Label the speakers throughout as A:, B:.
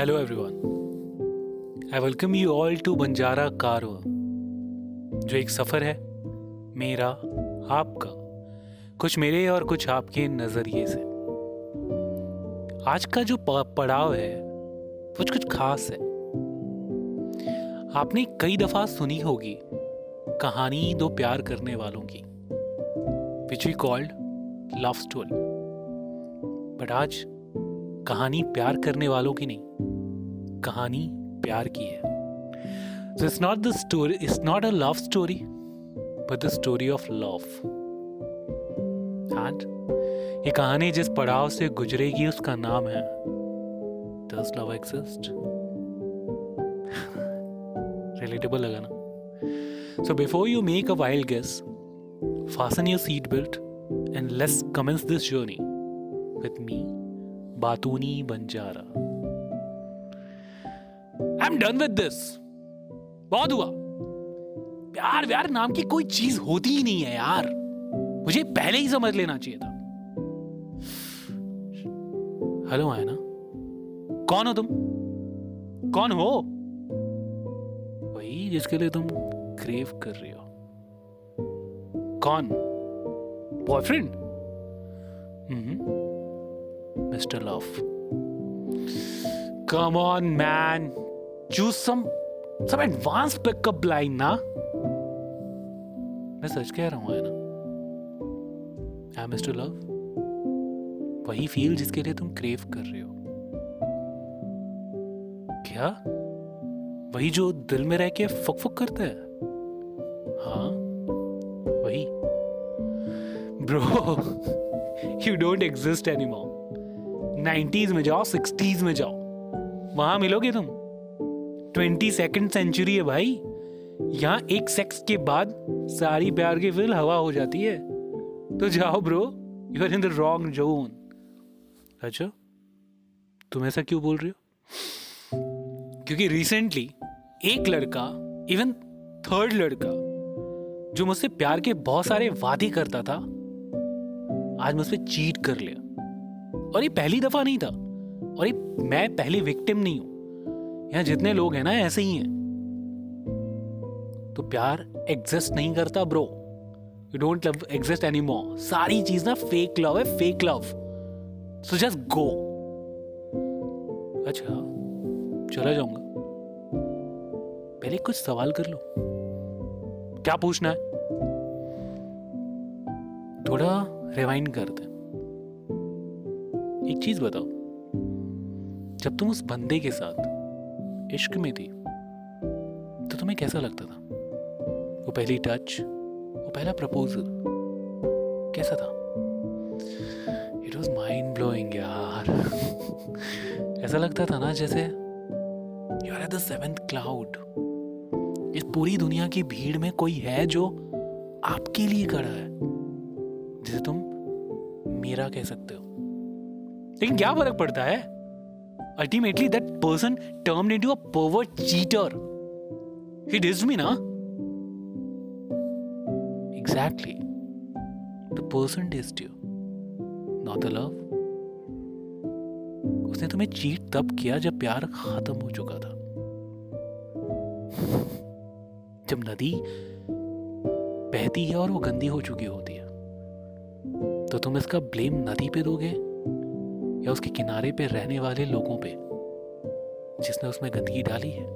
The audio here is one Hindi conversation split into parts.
A: Hello, everyone. I welcome you all to Banjara कारवा जो एक सफ़र है मेरा, आपका, कुछ मेरे और कुछ आपके नज़रिए से। आज का जो पड़ाव है कुछ कुछ खास है। आपने कई दफ़ा सुनी होगी कहानी दो प्यार करने वालों की which we called love story but आज कहानी प्यार करने वालों की नहीं। कहानी प्यार की है। So it's not the story it's not a love story but the story of love and ये कहानी जिस पड़ाव से गुजरेगी, उसका नाम है दस लव एक्सिस्ट रिलेटेबल लगा ना। So before you make a wild guess fasten your seat belt and let's commence this journey with me Baatooni Banjara I'm done with this. बहुत हुआ। प्यार व्यार नाम की कोई चीज़ होती ही नहीं है यार। मुझे पहले ही समझ लेना चाहिए था। हेलो है ना कौन हो तुम? कौन हो? वही जिसके लिए तुम क्रेव कर रही हो। कौन? Boyfriend mister love come on man choose some सब एडवांस पिकअप लाइन ना? मैं सच कह रहा हूँ है ना आई मिस्टर लव वही फील जिसके लिए तुम क्रेव कर रहे हो। क्या? वही जो दिल में रह के फक फक करता है? हाँ वही। Bro you don't exist any more nineties में जाओ सिक्सटीज में जाओ। वहाँ मिलोगे तुम? ट्वेंटी सेकेंड सेंचुरी है भाई। यहाँ एक सेक्स के बाद सारी प्यार की फिल हवा हो जाती है। तो जाओ bro you are in the wrong zone अच्छा तुम ऐसा क्यों बोल रहे हो? क्योंकि रिसेंटली एक लड़का इवन थर्ड लड़का, जो मुझसे प्यार के बहुत सारे वादे करता था, आज मुझसे चीट कर लिया। और ये पहली दफ़ा नहीं था। और ये मैं पहली विक्टिम नहीं हूँ। यहाँ जितने लोग हैं ना, ऐसे ही हैं। तो प्यार एग्जिस्ट नहीं करता bro you don't love exist any more सारी चीज़ ना फेक लव है fake love so just go अच्छा चला जाऊँगा। पहले कुछ सवाल कर लो। क्या पूछना है? थोड़ा रिवाइंड करते एक चीज़ बताओ। जब तुम उस बंदे के साथ इश्क में थी। तो तुम्हें कैसा लगता था? वो पहली टच वो पहला प्रपोजल कैसा था? इट वॉज़ माइंड ब्लोइंग यार। ऐसा लगता था ना जैसे you are the seventh cloud इस पूरी दुनिया की भीड़ में कोई है जो आपके लिए खड़ा है। जिसे तुम मेरा कह सकते हो। लेकिन क्या फ़र्क पड़ता है? Ultimately person turned into a pervert cheater. He dissed me, na? Exactly. The person dissed you, not the love. उसने तुम्हें चीट तब किया जब प्यार खत्म हो चुका था जब नदी बहती है और वो गंदी हो चुकी होती है तो तुम इसका ब्लेम नदी पे दोगे या उसके किनारे पे रहने वाले लोगों पे जिसने उसमें गंदगी डाली है।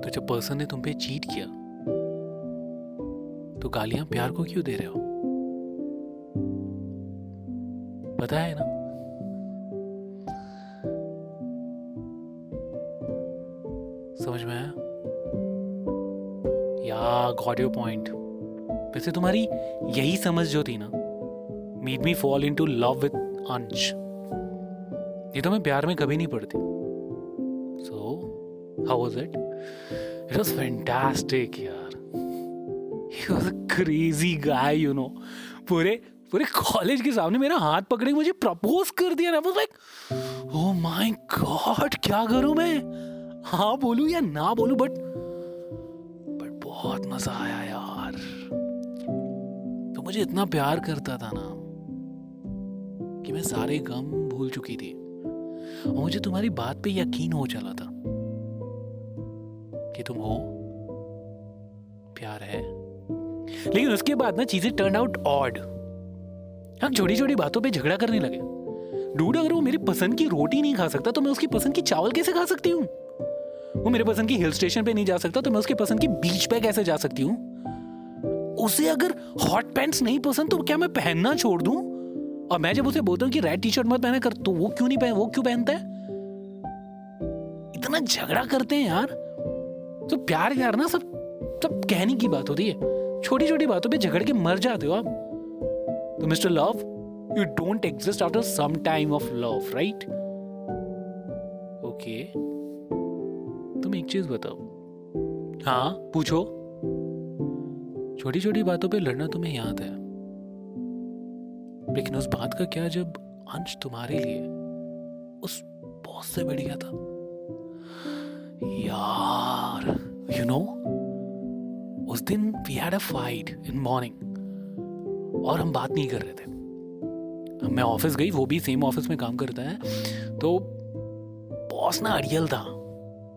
A: तो जब पर्सन ने तुम पे चीट किया तो गालियाँ प्यार को क्यों दे रहे हो? पता है ना? समझ में आया? या गॉट योर पॉइंट वैसे तुम्हारी यही समझ जो थी ना made me fall into love with Ansh ये तो मैं प्यार में कभी नहीं पढ़ती so how was it it was fantastic यार। क्रेजी गाय यू नो पूरे पूरे कॉलेज के सामने मेरा हाथ पकड़े मुझे प्रपोज कर दिया ना। लाइक ओ माय गॉड क्या करूँ मैं? हाँ बोलूँ या ना बोलूँ बट बट बहुत मज़ा आया यार। तो मुझे इतना प्यार करता था ना कि मैं सारे गम भूल चुकी थी। और मुझे तुम्हारी बात पे यकीन हो चला था कि तुम हो। प्यार है। लेकिन उसके बाद ना चीज़ें टर्न आउट ऑड हम छोटी छोटी बातों पे झगड़ा करने लगे। डूड अगर वो मेरी पसंद की रोटी नहीं खा सकता तो मैं उसकी पसंद की चावल कैसे खा सकती हूँ? वो मेरे पसंद की हिल स्टेशन पे नहीं जा सकता तो मैं उसकी पसंद की बीच पे कैसे जा सकती हूँ? उसे अगर हॉट पैंट्स नहीं पसंद तो क्या मैं पहनना छोड़ दूँ? और मैं जब उसे बोलता हूँ कि रेड टी शर्ट मत पहना कर तो वो क्यों नहीं पहन वो क्यों पहनता है? इतना झगड़ा करते हैं यार। तो प्यार यार ना सब सब कहने की बात होती है। छोटी छोटी बातों पे झगड़ के मर जाते हो आप। तो mister love you don't exist after some time of love right okay तुम एक चीज़ बताओ। हाँ? पूछो। छोटी छोटी बातों पे लड़ना तुम्हें याद है। लेकिन उस बात का क्या जब अंश तुम्हारे लिए उस बॉस से बढ़ गया था? यार यू you नो know, उस दिन we had a fight in morning और हम बात नहीं कर रहे थे। मैं ऑफ़िस गई वो भी सेम ऑफ़िस में काम करता है तो बॉस ना अड़ियल था।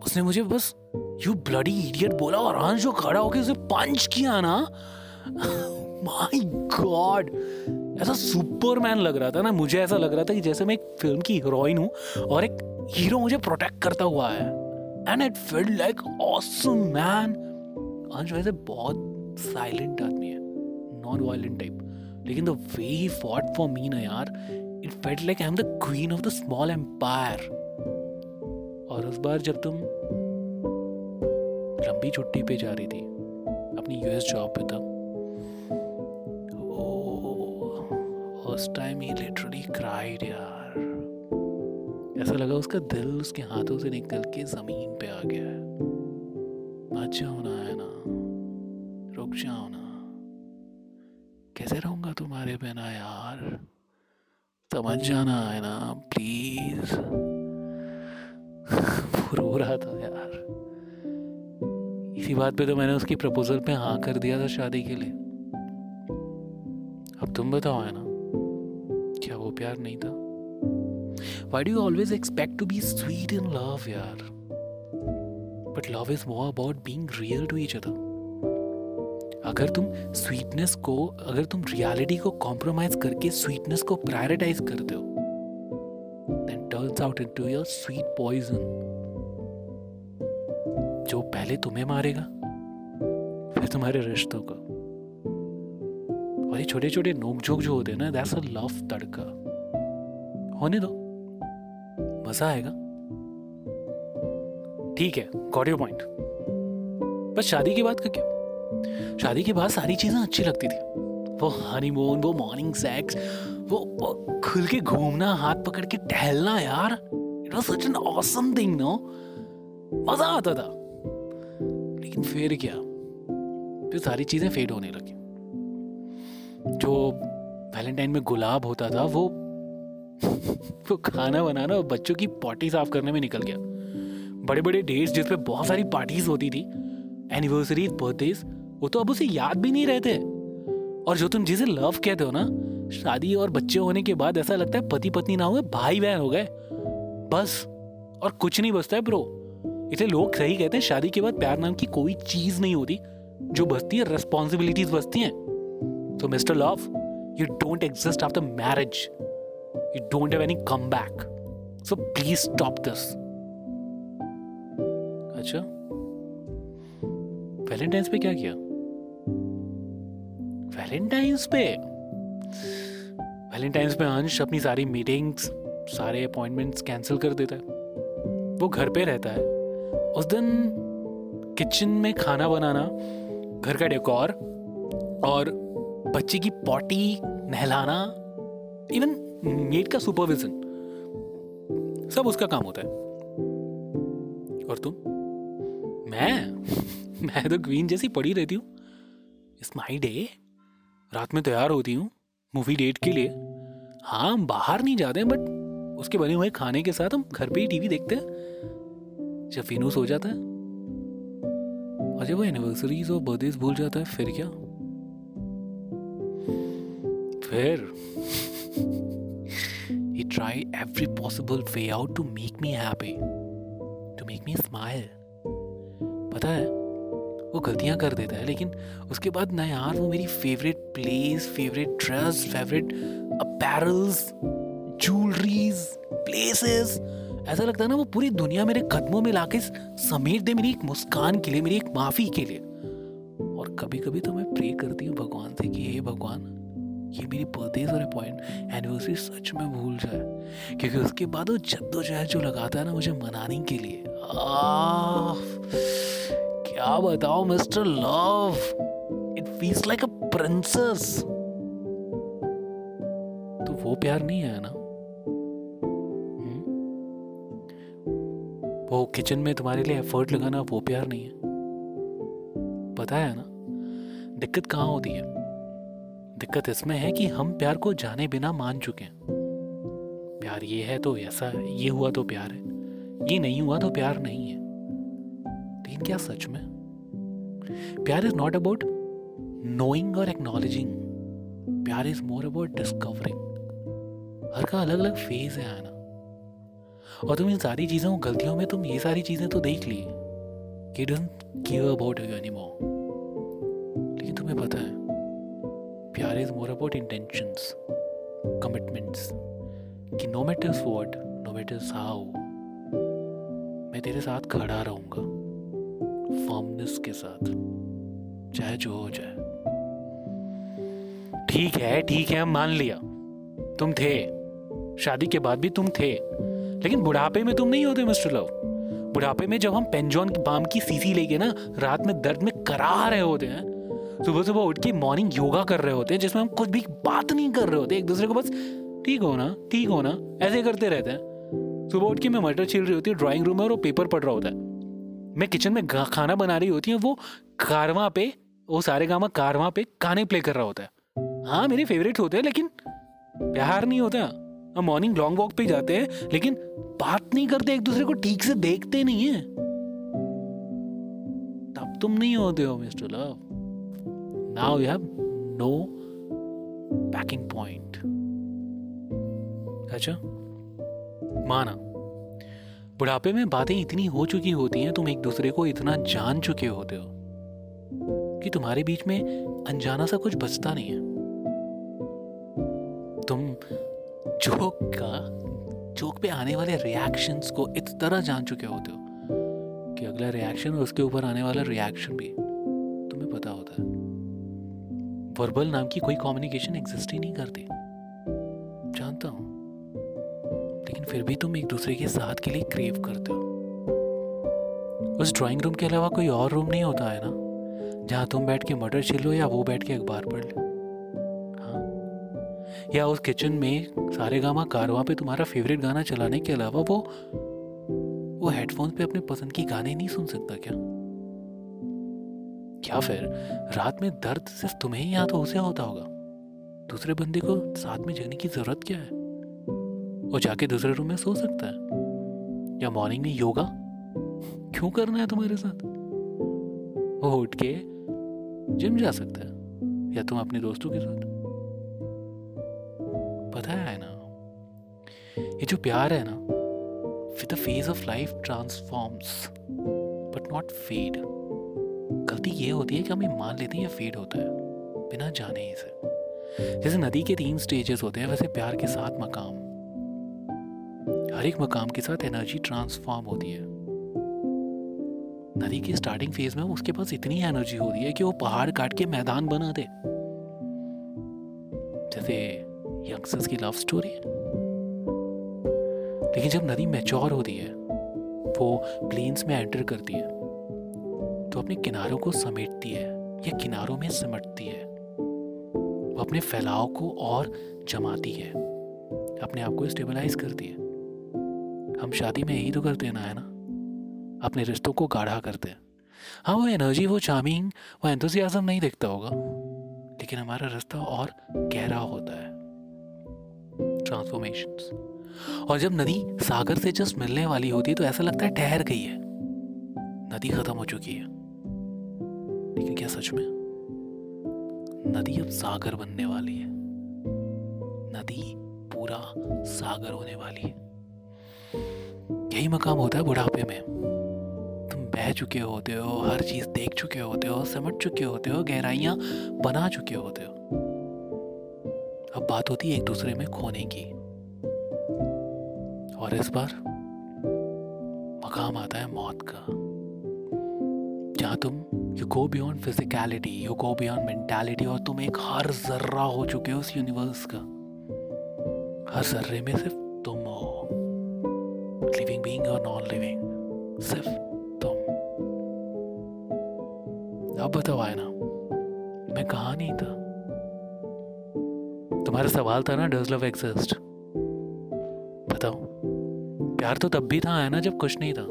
A: उसने मुझे बस यू ब्लडी इडियट बोला और अंश जो खड़ा होकर उसे पंच किया ना। माय गॉड ऐसा सुपरमैन लग रहा था ना, मुझे ऐसा लग रहा था कि जैसे मैं एक फ़िल्म की हीरोइन हूँ और एक हीरो मुझे प्रोटेक्ट करता हुआ है। And it felt like awesome man Ansh वैसे बहुत साइलेंट आदमी है नॉन वायलेंट टाइप लेकिन the way fought for me ना यार it felt like I am the queen of the small empire और उस बार जब तुम लंबी छुट्टी पे जा रही थी, अपनी यूएस जॉब पे तब उस टाइम ही लिटरली क्राइड यार। ऐसा लगा उसका दिल उसके हाथों से निकल के ज़मीन पे आ गया है। मत जाओ है ना। रुक जाओ ना। कैसे रहूँगा तुम्हारे बिना यार? समझ जाना है ना प्लीज़ रो रहा था यार। इसी बात पे तो मैंने उसकी प्रपोजल पे हाँ कर दिया था शादी के लिए। अब तुम बताओ है ना। प्यार नहीं था। Why do always expect to be sweet in love यार? But love is more about being real to each other अगर तुम स्वीटनेस को, अगर तुम रियलिटी को कॉम्प्रोमाइज करके स्वीटनेस को प्रायोरिटाइज करते हो then turns out into your sweet poison जो पहले तुम्हें मारेगा, फिर तुम्हारे रिश्तों को। और ये छोटे छोटे नोकझोंक जो होते हैं ना दैट्स अ लव तड़का। होने दो। मज़ा आएगा। ठीक है गॉट योर पॉइंट बस शादी की बात का क्या? शादी के बाद सारी चीज़ें अच्छी लगती थी। वो हनीमून वो मॉर्निंग सेक्स वो, वो खुल के घूमना हाथ पकड़ के टहलना यार। It was such an awesome thing no मज़ा आता था। लेकिन फिर क्या? फिर सारी चीज़ें फेड होने लगी। जो वैलेंटाइन में गुलाब होता था वो वो खाना बनाना और बच्चों की पॉटी साफ़ करने में निकल गया बड़े बड़े डेट्स जिसपे बहुत सारी पार्टीज़ होती थी एनिवर्सरी बर्थडेज वो तो अब उसे याद भी नहीं रहते और जो तुम जिसे लव कहते हो ना शादी और बच्चे होने के बाद ऐसा लगता है पति पत्नी ना हुए भाई बहन हो गए बस और कुछ नहीं बचता है ब्रो इसे लोग सही कहते हैं शादी के बाद प्यार नाम की कोई चीज़ नहीं होती जो बचती है रेस्पॉन्सिबिलिटीज बचती हैं So, Mr. Love, you don't exist after marriage. You don't have any comeback. So, please stop this. अच्छा? वैलेंटाइंस पे क्या किया? वैलेंटाइंस पे? वैलेंटाइंस पे अंश अपनी सारी मीटिंग्स सारे अपॉइंटमेंट्स कैंसिल कर देता है। वो घर पे रहता है। उस दिन किचन में खाना बनाना घर का डेकोर और बच्चे की पॉटी नहलाना इवन मेड का सुपरविजन सब उसका काम होता है। और तुम? मैं? मैं तो क्वीन जैसी पड़ी रहती हूँ। इट्स माई डे रात में तैयार होती हूँ मूवी डेट के लिए। हाँ हम बाहर नहीं जाते हैं बट उसके बने हुए खाने के साथ हम घर पे ही टीवी देखते हैं। जब फिनूस हो जाता है। और जब वो एनिवर्सरीज और बर्थडेज भूल जाता है, फिर क्या? फिर try every possible way out to make me happy, to make me smile. पता है वो गलतियाँ कर देता है लेकिन उसके बाद ना यार वो मेरी favourite place favourite dress favourite apparels jewelleries places ऐसा लगता है ना वो पूरी दुनिया मेरे कदमों में लाके समेट दे मेरी एक मुस्कान के लिए मेरी एक माफ़ी के लिए और कभी कभी तो मैं प्रे करती हूँ भगवान से कि हे भगवान ये मेरी बर्थडे और पॉइंट एनिवर्सरी सच में भूल जाए। क्योंकि उसके बाद वो जद्दोजहद जो लगाता है ना मुझे मनाने के लिए। आ, क्या बताओ mister love it feels like a princess तो वो प्यार नहीं है ना? हम्म? वो किचन में तुम्हारे लिए एफर्ट लगाना वो प्यार नहीं है। पता है ना? दिक्कत कहाँ होती है? दिक्कत इसमें है कि हम प्यार को जाने बिना मान चुके हैं। प्यार ये है तो ऐसा है ये हुआ तो प्यार है। ये नहीं हुआ तो प्यार नहीं है। लेकिन क्या सच में? प्यार इज़ नॉट अबाउट नोइंग और एक्नॉलेजिंग प्यार इज़ मोर अबाउट डिस्कवरिंग हर का अलग अलग फ़ेज़ है आना और तुम इन सारी चीज़ों, गलतियों में तुम ये सारी चीज़ें तो देख ली कि don't give about you anymore लेकिन तुम्हें पता है प्यार is more about intentions commitments कि no matters what no matters how मैं तेरे साथ खड़ा रहूँगा फर्मनेस के साथ, चाहे जो हो जाए। ठीक है ठीक है, मान लिया। तुम थे। शादी के बाद भी तुम थे। लेकिन बुढ़ापे में तुम नहीं होते, मिस्टर लव। बुढ़ापे में जब हम पेंजॉन बाम की सीसी लेके ना, रात में दर्द में करा रहे होते हैं सुबह सुबह उठ के मॉर्निंग योगा कर रहे होते हैं, जिसमें हम कुछ भी बात नहीं कर रहे होते, एक दूसरे को बस, ठीक हो ना, ठीक हो ना, ऐसे करते रहते हैं। सुबह उठ के मैं मटर छिल रही होती है ड्राइंग रूम में, और वो पेपर पढ़ रहा होता है। मैं किचन में खाना बना रही होती है, वो कारवा पे, वो सारे गामा कारवा पे गाने प्ले कर रहा होता है। हाँ मेरे फेवरेट होते हैं, लेकिन प्यार नहीं होता। हम मॉर्निंग लॉन्ग वॉक पे जाते हैं, लेकिन बात नहीं करते, एक दूसरे को ठीक से देखते नहीं है। तब तुम नहीं होते हो mister love now you have no packing point अच्छा? माना, बुढ़ापे में बातें इतनी हो चुकी होती हैं, तुम एक दूसरे को इतना जान चुके होते हो, कि तुम्हारे बीच में अनजाना सा कुछ बचता नहीं है। तुम जोक का, जोक पे आने वाले रिएक्शंस को इस तरह जान चुके होते हो, कि अगला रिएक्शन और उसके ऊपर आने वाला रिएक्शन भी, तुम्हें पता होता वर्बल नाम की कोई कम्युनिकेशन एग्जिस्ट ही नहीं करती। जानता हूँ। लेकिन फिर भी तुम एक दूसरे के साथ के लिए क्रेव करते हो। उस ड्राइंग रूम के अलावा कोई और रूम नहीं होता है ना? जहाँ तुम बैठ के मटर छिलो या वो बैठ के अखबार पढ़ ले। हाँ। या उस किचन में सारे गामा कारवा पे तुम्हारा फेवरेट गाना चलाने के अलावा वो वो हेडफोन्स पे अपने पसंद की गाने नहीं सुन सकता क्या? क्या फिर रात में दर्द सिर्फ़ तुम्हें ही या तो उसे होता होगा। दूसरे बंदे को साथ में जगने की ज़रूरत क्या है? वो जाके दूसरे रूम में सो सकता है। या मॉर्निंग में योगा? क्यों करना है तुम्हारे साथ? वो उठ के जिम जा सकता है, या तुम अपने दोस्तों के साथ। पता है ना, ये जो प्यार है ना with the phase of life transforms but not fade गलती ये होती है कि हम ये मान लेते हैं ये फेड होता है, बिना जाने ही से जैसे नदी के तीन स्टेजेस होते हैं, वैसे प्यार के सात मकाम। हर एक मकाम के साथ एनर्जी ट्रांसफॉर्म होती है। नदी के स्टार्टिंग फ़ेज़ में उसके पास इतनी एनर्जी होती है कि वो पहाड़ काट के मैदान बना दे। जैसे यंगस्टर्स की लव स्टोरी लेकिन जब नदी मैच्योर होती है, वो प्लेन्स में एंटर करती है। तो अपने किनारों को समेटती है या किनारों में सिमटती है। वो अपने फैलाव को और जमाती है। अपने आप को स्टेबलाइज करती है। हम शादी में यही तो करते हैं ना, है ना? अपने रिश्तों को गाढ़ा करते हैं। हाँ वो एनर्जी, वो चार्मिंग, वो एंथुसियाजम नहीं दिखता होगा। लेकिन हमारा रास्ता और गहरा होता है। ट्रांसफॉर्मेशन और जब नदी सागर से जस्ट मिलने वाली होती है तो ऐसा लगता है ठहर गई है। नदी खत्म हो चुकी है। लेकिन क्या सच में? नदी अब सागर बनने वाली है। नदी पूरा सागर होने वाली है। यही मकाम होता है बुढ़ापे में। तुम बह चुके होते हो, हर चीज़ देख चुके होते हो, समझ चुके होते हो, गहराइयाँ बना चुके होते हो। अब बात होती है एक दूसरे में खोने की। और इस बार मकाम आता है मौत का। जहाँ तुम you go beyond physicality you go beyond mentality और तुम एक हर जर्रा हो चुके हो उस यूनिवर्स का। हर जर्रे में सिर्फ़ तुम हो। लिविंग बीइंग और नॉन लिविंग सिर्फ़ तुम। अब बताओ आए ना मैं कहा नहीं था? तुम्हारा सवाल था ना डज लव एग्जिस्ट बताओ। प्यार तो तब भी था है ना जब कुछ नहीं था।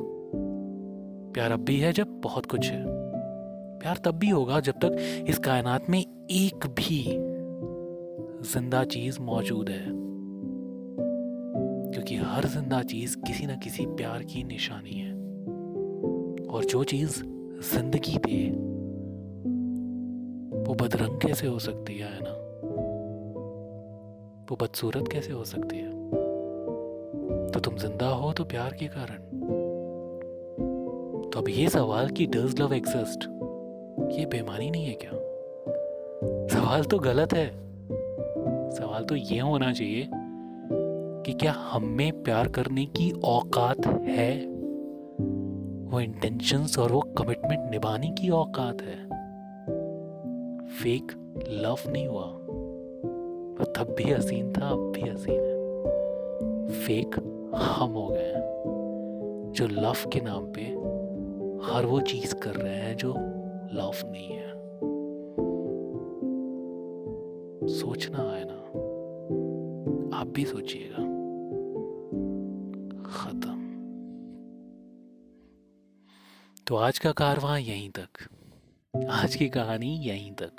A: प्यार अब भी है जब बहुत कुछ है। प्यार तब भी होगा जब तक इस कायनात में एक भी ज़िंदा चीज़ मौजूद है। क्योंकि हर ज़िंदा चीज़ किसी ना किसी प्यार की निशानी है। और जो चीज़ ज़िंदगी दे वो बदरंग कैसे हो सकती है ना? वो बदसूरत कैसे हो सकती है? तो तुम ज़िंदा हो तो प्यार के कारण। तो अब ये सवाल कि डज लव एग्जिस्ट? ये बेमानी नहीं है क्या? सवाल तो गलत है। सवाल तो ये होना चाहिए कि क्या हम प्यार करने की औकात है? वो इंटेंशंस और वो कमिटमेंट निभाने की औकात है। फेक लव नहीं हुआ। तब भी हसीन था, अब भी हसीन है। फेक हम हो गए हैं। जो लव के नाम पे हर वो चीज़ कर रहे हैं, जो लव नहीं है। सोचना है ना। आप भी सोचिएगा। खत्म। तो आज का कारवां यहीं तक। आज की कहानी यहीं तक।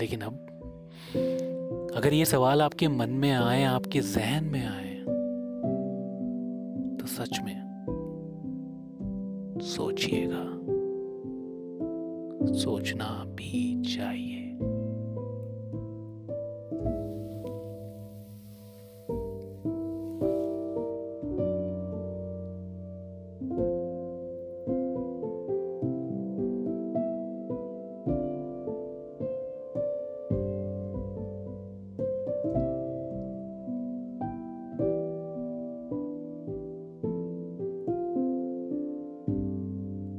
A: लेकिन अब, अगर ये सवाल आपके मन में आए, आपके जहन में आए तो सच में सोचिएगा। सोचना भी चाहिए।